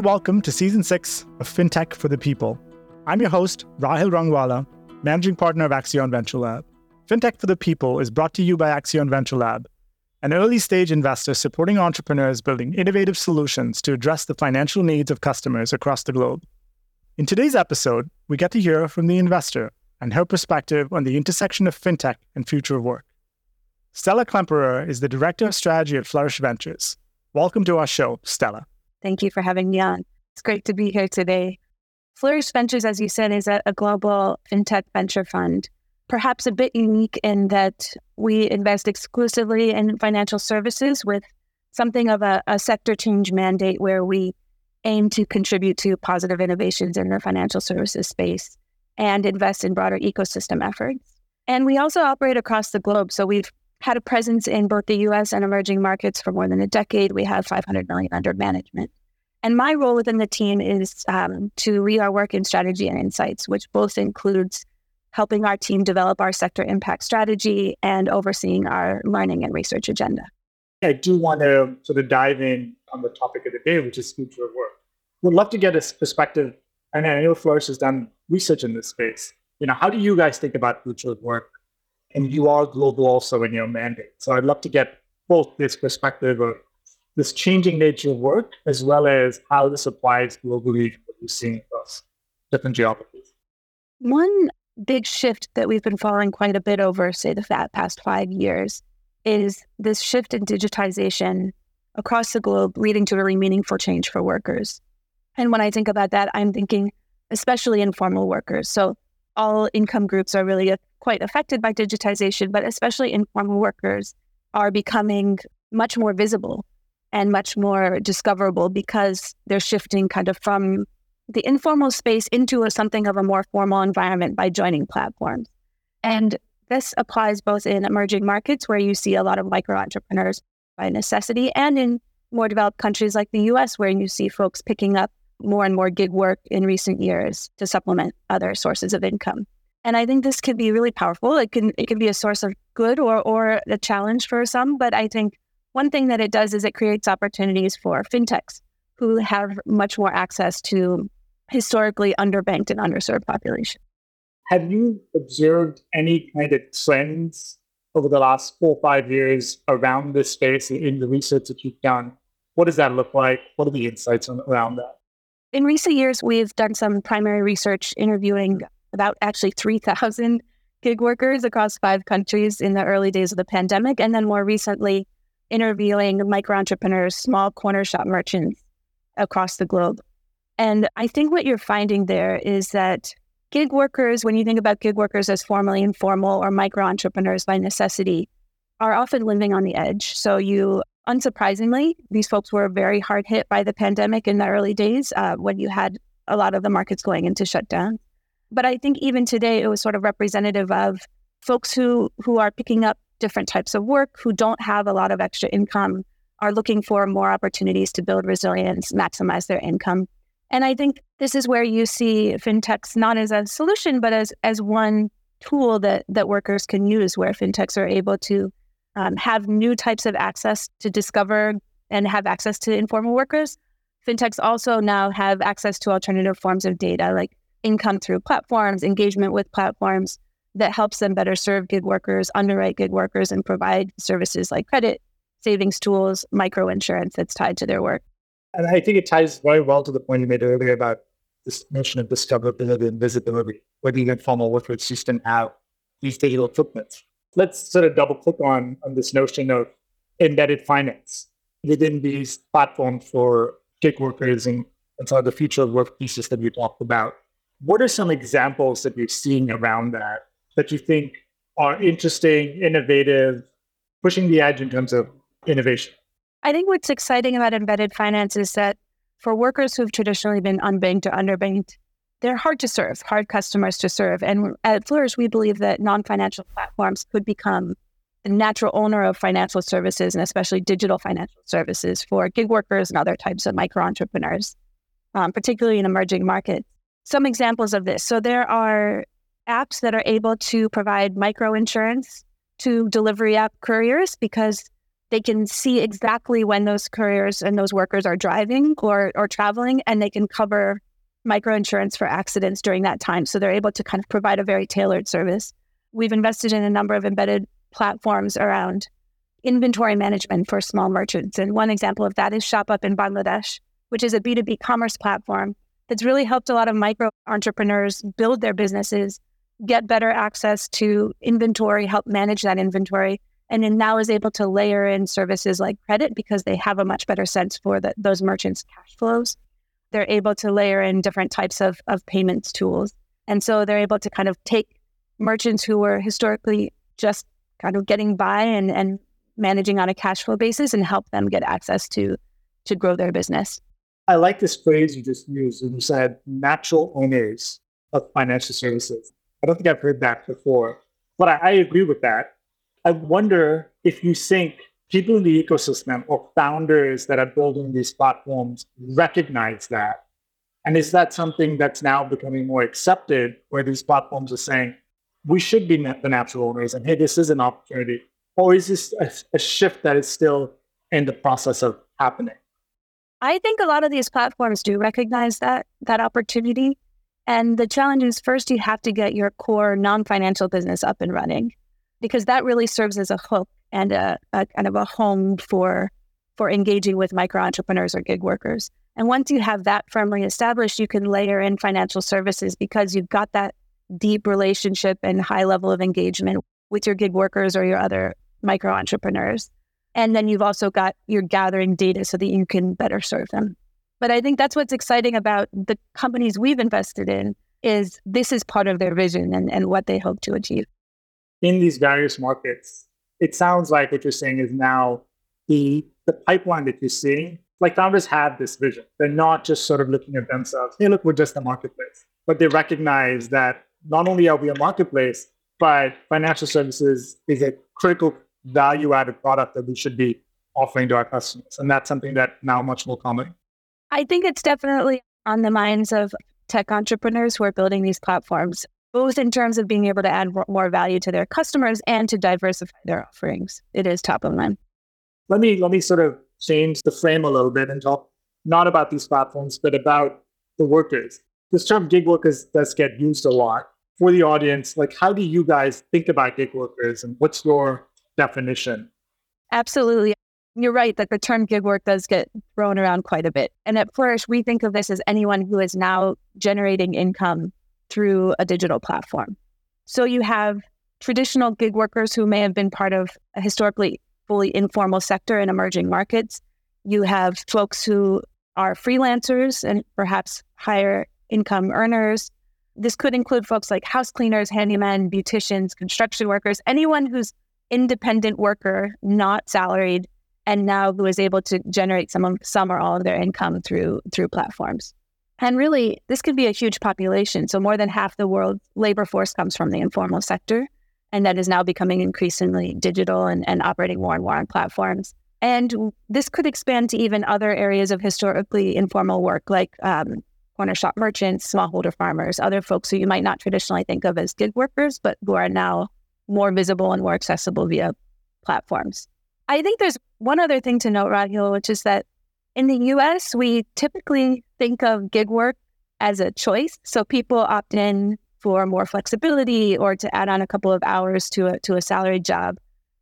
and welcome to season six of FinTech for the People. I'm your host, Rahil Rangwala, managing partner of Accion Venture Lab. FinTech for the People is brought to you by Accion Venture Lab, an early stage investor supporting entrepreneurs building innovative solutions to address the financial needs of customers across the globe. In today's episode, we get to hear from the investor and her perspective on the intersection of FinTech and future of work. Stella Klemperer is the Director of Strategy at Flourish Ventures. Welcome to our show, Stella. Thank you for having me on. It's great to be here today. Flourish Ventures, as you said, is a, a global fintech venture fund, perhaps a bit unique in that we invest exclusively in financial services with something of a, a sector change mandate where we aim to contribute to positive innovations in the financial services space and invest in broader ecosystem efforts. And we also operate across the globe. So we've had a presence in both the US and emerging markets for more than a decade. We have 500 million under management. And my role within the team is um, to lead our work in strategy and insights, which both includes helping our team develop our sector impact strategy and overseeing our learning and research agenda. I do want to sort of dive in on the topic of the day, which is future of work. Would love to get a perspective, and I know Flourish has done research in this space. You know, how do you guys think about future of work? And you are global also in your mandate. So I'd love to get both this perspective of this changing nature of work, as well as how this applies globally what you're seeing across different geographies. One big shift that we've been following quite a bit over, say, the past five years is this shift in digitization across the globe, leading to really meaningful change for workers. And when I think about that, I'm thinking especially informal workers. So all income groups are really uh, quite affected by digitization, but especially informal workers are becoming much more visible and much more discoverable because they're shifting kind of from the informal space into a, something of a more formal environment by joining platforms. And this applies both in emerging markets where you see a lot of micro entrepreneurs by necessity and in more developed countries like the US where you see folks picking up more and more gig work in recent years to supplement other sources of income. And I think this can be really powerful. It can it can be a source of good or or a challenge for some, but I think one thing that it does is it creates opportunities for fintechs who have much more access to historically underbanked and underserved populations. Have you observed any kind of trends over the last four or five years around this space in the research that you've done? What does that look like? What are the insights around that? In recent years, we've done some primary research interviewing about actually 3,000 gig workers across five countries in the early days of the pandemic. And then more recently, interviewing micro entrepreneurs, small corner shop merchants across the globe. And I think what you're finding there is that gig workers, when you think about gig workers as formally informal or micro entrepreneurs by necessity, are often living on the edge. So you, unsurprisingly, these folks were very hard hit by the pandemic in the early days uh, when you had a lot of the markets going into shutdown. But I think even today it was sort of representative of folks who who are picking up different types of work, who don't have a lot of extra income, are looking for more opportunities to build resilience, maximize their income. And I think this is where you see fintechs not as a solution, but as as one tool that that workers can use, where fintechs are able to um, have new types of access to discover and have access to informal workers. Fintechs also now have access to alternative forms of data, like income through platforms, engagement with platforms that helps them better serve gig workers, underwrite gig workers, and provide services like credit, savings tools, micro insurance that's tied to their work. And I think it ties very well to the point you made earlier about this notion of discoverability and visibility, whether you get formal workers didn't have these digital footprints. Let's sort of double click on, on this notion of embedded finance within these platforms for gig workers and, and some of the future of work pieces that we talked about. What are some examples that you're seeing around that that you think are interesting, innovative, pushing the edge in terms of innovation? I think what's exciting about embedded finance is that for workers who've traditionally been unbanked or underbanked, they're hard to serve, hard customers to serve. And at Flourish, we believe that non financial platforms could become the natural owner of financial services and especially digital financial services for gig workers and other types of micro entrepreneurs, um, particularly in emerging markets. Some examples of this. So there are apps that are able to provide micro insurance to delivery app couriers because they can see exactly when those couriers and those workers are driving or, or traveling, and they can cover microinsurance for accidents during that time. So they're able to kind of provide a very tailored service. We've invested in a number of embedded platforms around inventory management for small merchants. And one example of that is ShopUp in Bangladesh, which is a B2B commerce platform that's really helped a lot of micro entrepreneurs build their businesses, get better access to inventory, help manage that inventory, and then now is able to layer in services like credit because they have a much better sense for the, those merchants' cash flows. They're able to layer in different types of, of payments tools. And so they're able to kind of take merchants who were historically just kind of getting by and, and managing on a cash flow basis and help them get access to to grow their business. I like this phrase you just used and you said natural owners of financial services. I don't think I've heard that before, but I, I agree with that. I wonder if you think people in the ecosystem or founders that are building these platforms recognize that. And is that something that's now becoming more accepted where these platforms are saying, we should be the natural owners and hey, this is an opportunity? Or is this a, a shift that is still in the process of happening? I think a lot of these platforms do recognize that that opportunity. And the challenge is first you have to get your core non-financial business up and running because that really serves as a hook and a, a kind of a home for for engaging with micro entrepreneurs or gig workers. And once you have that firmly established, you can layer in financial services because you've got that deep relationship and high level of engagement with your gig workers or your other micro entrepreneurs. And then you've also got you're gathering data so that you can better serve them. But I think that's what's exciting about the companies we've invested in is this is part of their vision and, and what they hope to achieve. In these various markets, it sounds like what you're saying is now the the pipeline that you're seeing, like founders have this vision. They're not just sort of looking at themselves, hey, look, we're just a marketplace. But they recognize that not only are we a marketplace, but financial services is a critical value added product that we should be offering to our customers. And that's something that now much more common. I think it's definitely on the minds of tech entrepreneurs who are building these platforms, both in terms of being able to add more value to their customers and to diversify their offerings. It is top of mind. Let me let me sort of change the frame a little bit and talk not about these platforms, but about the workers. This term gig workers does get used a lot for the audience, like how do you guys think about gig workers and what's your definition? Absolutely. You're right that the term gig work does get thrown around quite a bit. And at Flourish, we think of this as anyone who is now generating income through a digital platform. So you have traditional gig workers who may have been part of a historically fully informal sector in emerging markets. You have folks who are freelancers and perhaps higher income earners this could include folks like house cleaners, handymen, beauticians, construction workers, anyone who's independent worker, not salaried, and now who is able to generate some of some or all of their income through through platforms. And really, this could be a huge population. So more than half the world's labor force comes from the informal sector, and that is now becoming increasingly digital and, and operating more and more on platforms. And this could expand to even other areas of historically informal work, like um, corner shop merchants, smallholder farmers, other folks who you might not traditionally think of as gig workers, but who are now more visible and more accessible via platforms. I think there's one other thing to note, Rahil, which is that in the US, we typically think of gig work as a choice. So people opt in for more flexibility or to add on a couple of hours to a, to a salaried job.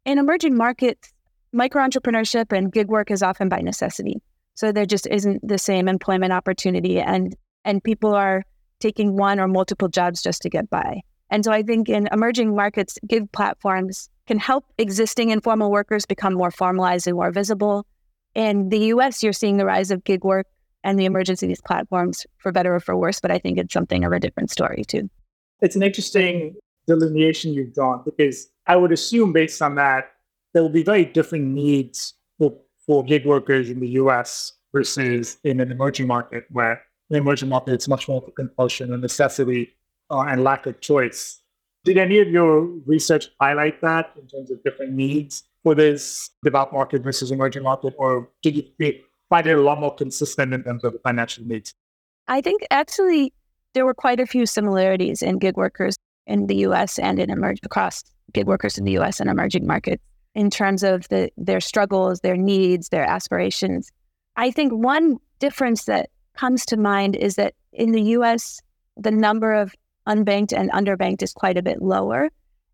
In emerging markets, micro entrepreneurship and gig work is often by necessity. So there just isn't the same employment opportunity. And and people are taking one or multiple jobs just to get by. And so I think in emerging markets, gig platforms can help existing informal workers become more formalized and more visible. In the US, you're seeing the rise of gig work and the emergence of these platforms for better or for worse, but I think it's something of a different story too. It's an interesting delineation you've drawn because I would assume based on that, there will be very different needs for, for gig workers in the US versus in an emerging market where the emerging market, it's much more of a compulsion, a necessity, uh, and lack of choice. Did any of your research highlight that in terms of different needs for this developed market versus emerging market, or did you find it a lot more consistent in terms of financial needs? I think actually there were quite a few similarities in gig workers in the U.S. and in emerge across gig workers in the U.S. and emerging markets in terms of the, their struggles, their needs, their aspirations. I think one difference that comes to mind is that in the US, the number of unbanked and underbanked is quite a bit lower.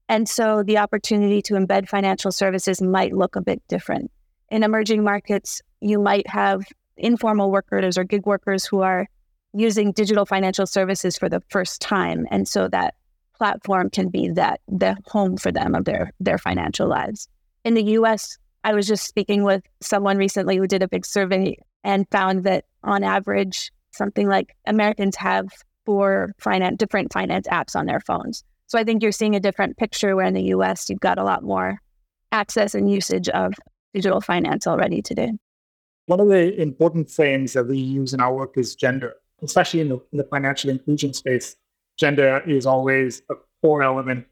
And so the opportunity to embed financial services might look a bit different. In emerging markets, you might have informal workers or gig workers who are using digital financial services for the first time. And so that platform can be that the home for them of their their financial lives. In the US, I was just speaking with someone recently who did a big survey and found that on average, something like Americans have four finance different finance apps on their phones. So I think you're seeing a different picture where in the US you've got a lot more access and usage of digital finance already today. One of the important frames that we use in our work is gender, especially in the, in the financial inclusion space gender is always a core element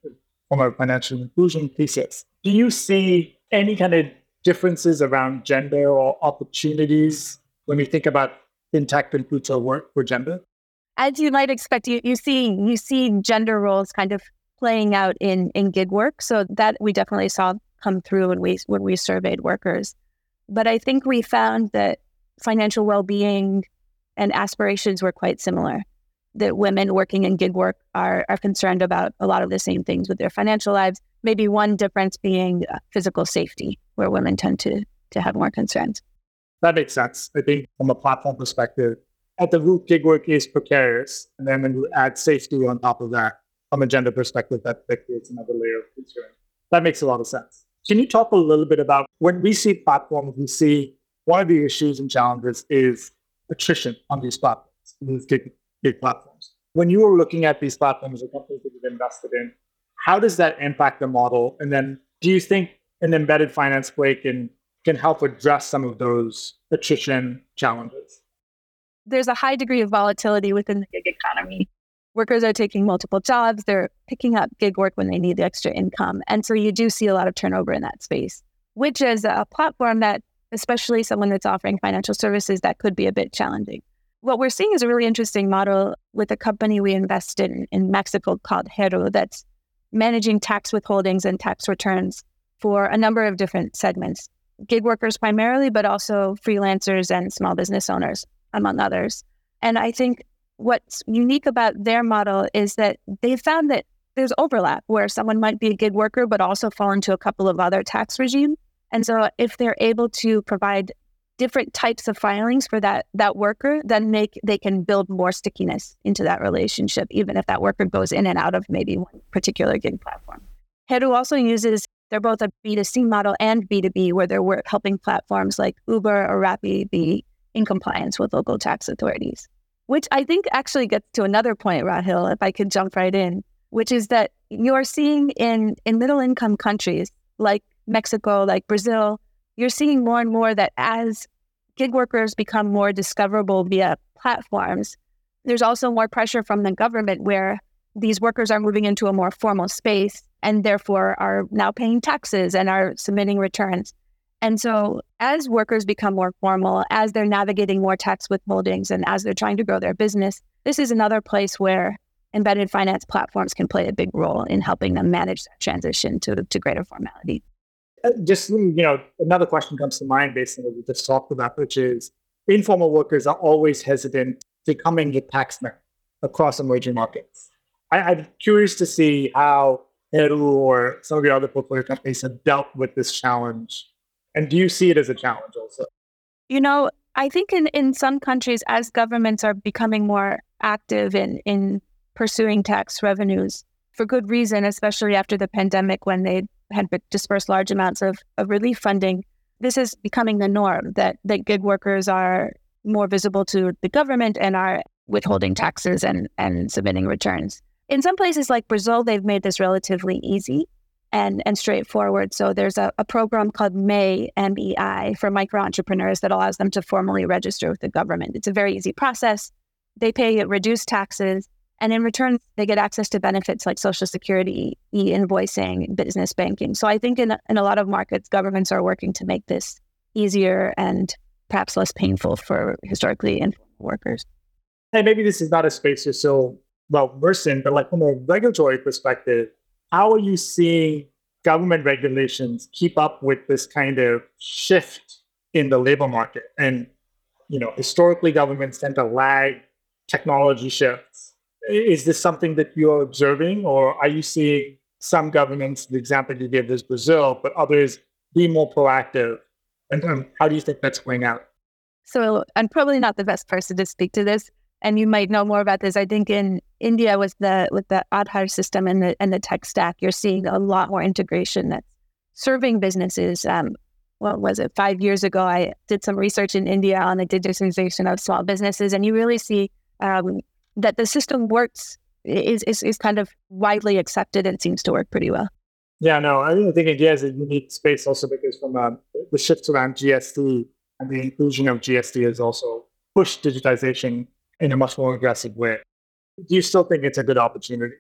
from our financial inclusion thesis. Do you see any kind of differences around gender or opportunities when we think about fintech and future work for gender? As you might expect, you, you see you see gender roles kind of playing out in in gig work. So that we definitely saw come through when we when we surveyed workers. But I think we found that financial well-being and aspirations were quite similar that women working in gig work are, are concerned about a lot of the same things with their financial lives. Maybe one difference being uh, physical safety, where women tend to, to have more concerns. That makes sense. I think from a platform perspective, at the root, gig work is precarious. And then when you add safety on top of that, from a gender perspective, that, that creates another layer of concern. That makes a lot of sense. Can you talk a little bit about when we see platforms, we see one of the issues and challenges is attrition on these platforms, these gig big platforms. When you were looking at these platforms or companies that you've invested in, how does that impact the model? And then do you think an embedded finance play can can help address some of those attrition challenges? There's a high degree of volatility within the gig economy. Workers are taking multiple jobs, they're picking up gig work when they need the extra income. And so you do see a lot of turnover in that space, which is a platform that, especially someone that's offering financial services, that could be a bit challenging. What we're seeing is a really interesting model with a company we invested in in Mexico called Heru that's managing tax withholdings and tax returns for a number of different segments gig workers primarily, but also freelancers and small business owners, among others. And I think what's unique about their model is that they found that there's overlap where someone might be a gig worker, but also fall into a couple of other tax regimes. And so if they're able to provide different types of filings for that that worker, then make they can build more stickiness into that relationship, even if that worker goes in and out of maybe one particular gig platform. Heru also uses they're both a B2C model and B2B, where they're helping platforms like Uber or Rappi be in compliance with local tax authorities. Which I think actually gets to another point, Rahil, if I could jump right in, which is that you're seeing in, in middle income countries like Mexico, like Brazil, you're seeing more and more that as gig workers become more discoverable via platforms, there's also more pressure from the government where these workers are moving into a more formal space and therefore are now paying taxes and are submitting returns. And so, as workers become more formal, as they're navigating more tax withholdings, and as they're trying to grow their business, this is another place where embedded finance platforms can play a big role in helping them manage that transition to, to greater formality. Uh, just you know another question comes to mind based on what we just talked about which is informal workers are always hesitant to coming get tax men across emerging markets I, am curious to see how Heru or some of your other portfolio companies have dealt with this challenge and do you see it as a challenge also you know i think in, in some countries as governments are becoming more active in, in pursuing tax revenues for good reason especially after the pandemic when they had dispersed large amounts of, of relief funding, this is becoming the norm that, that gig workers are more visible to the government and are withholding taxes and, and submitting returns. In some places like Brazil, they've made this relatively easy and, and straightforward. So there's a, a program called MEI, M-E-I, for micro entrepreneurs that allows them to formally register with the government. It's a very easy process. They pay reduced taxes and in return, they get access to benefits like Social Security, e invoicing, business banking. So I think in, in a lot of markets, governments are working to make this easier and perhaps less painful for historically informal workers. And maybe this is not a space you're so well versed in, but like from a regulatory perspective, how are you seeing government regulations keep up with this kind of shift in the labor market. And, you know, historically governments tend to lag technology shifts. Is this something that you're observing, or are you seeing some governments, the example you gave is Brazil, but others be more proactive? And um, how do you think that's playing out? So I'm probably not the best person to speak to this, and you might know more about this. I think in India with the with the Aadhaar system and the and the tech stack, you're seeing a lot more integration that's serving businesses. Um, what was it? Five years ago, I did some research in India on the digitization of small businesses, and you really see um, that the system works is, is is kind of widely accepted and seems to work pretty well. Yeah, no, I think India is a unique space also because from uh, the shifts around GST and the inclusion of GST has also pushed digitization in a much more aggressive way. Do you still think it's a good opportunity?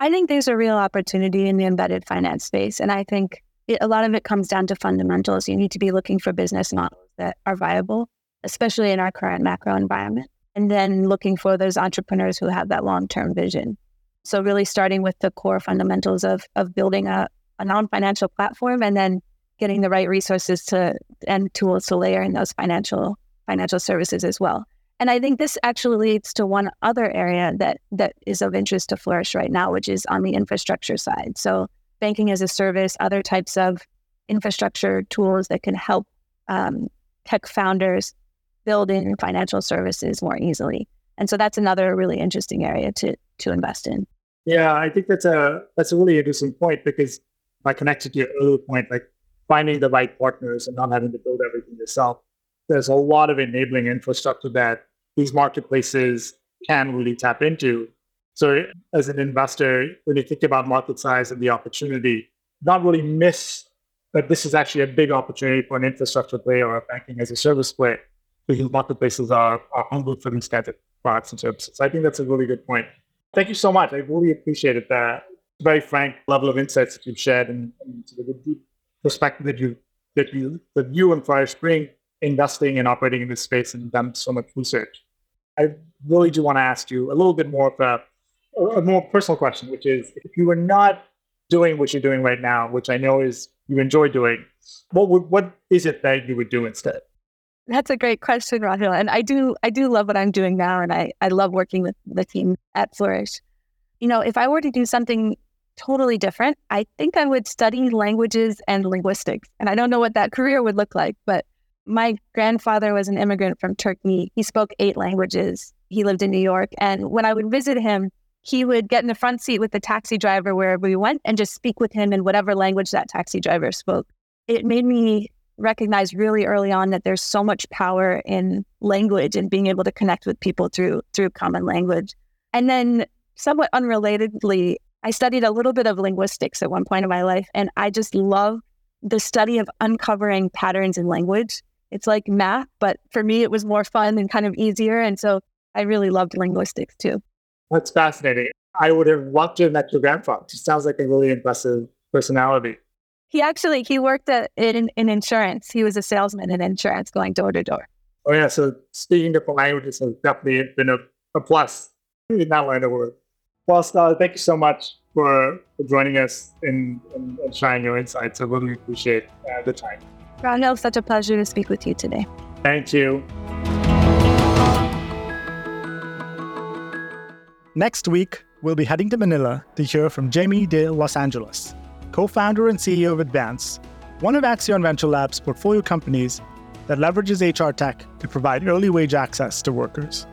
I think there's a real opportunity in the embedded finance space. And I think it, a lot of it comes down to fundamentals. You need to be looking for business models that are viable, especially in our current macro environment. And then looking for those entrepreneurs who have that long term vision. So, really starting with the core fundamentals of, of building a, a non financial platform and then getting the right resources to and tools to layer in those financial financial services as well. And I think this actually leads to one other area that that is of interest to Flourish right now, which is on the infrastructure side. So banking as a service, other types of infrastructure tools that can help um, tech founders build in financial services more easily. And so that's another really interesting area to to invest in. Yeah, I think that's a that's a really interesting point because I connected to your earlier point, like finding the right partners and not having to build everything yourself. There's a lot of enabling infrastructure that these marketplaces can really tap into. So, as an investor, when you think about market size and the opportunity, not really miss that this is actually a big opportunity for an infrastructure player or a banking as a service player because marketplaces are, are hungry for these kinds of products and services. I think that's a really good point. Thank you so much. I really appreciated that very frank level of insights that you've shared and, and the deep perspective that you that you that you and Flourish bring investing and operating in this space and done so much research. I really do want to ask you a little bit more of a, a more personal question, which is if you were not doing what you're doing right now, which I know is you enjoy doing, what would, what is it that you would do instead? That's a great question, Rahul. And I do I do love what I'm doing now and I, I love working with the team at Flourish. You know, if I were to do something totally different, I think I would study languages and linguistics. And I don't know what that career would look like, but my grandfather was an immigrant from Turkey. He spoke eight languages. He lived in New York. And when I would visit him, he would get in the front seat with the taxi driver wherever we went and just speak with him in whatever language that taxi driver spoke. It made me recognize really early on that there's so much power in language and being able to connect with people through through common language. And then somewhat unrelatedly, I studied a little bit of linguistics at one point in my life and I just love the study of uncovering patterns in language it's like math, but for me, it was more fun and kind of easier. And so I really loved linguistics too. That's fascinating. I would have loved to have met your grandfather. He sounds like a really impressive personality. He actually he worked at, in, in insurance. He was a salesman in insurance, going door to door. Oh yeah, so speaking different languages has definitely been a, a plus in that line of work. Well, Stella, thank you so much for, for joining us and, and, and sharing your insights. I really appreciate uh, the time. Rahil, such a pleasure to speak with you today. Thank you. Next week, we'll be heading to Manila to hear from Jamie de Los Angeles, co founder and CEO of Advance, one of Accion Venture Lab's portfolio companies that leverages HR tech to provide early wage access to workers.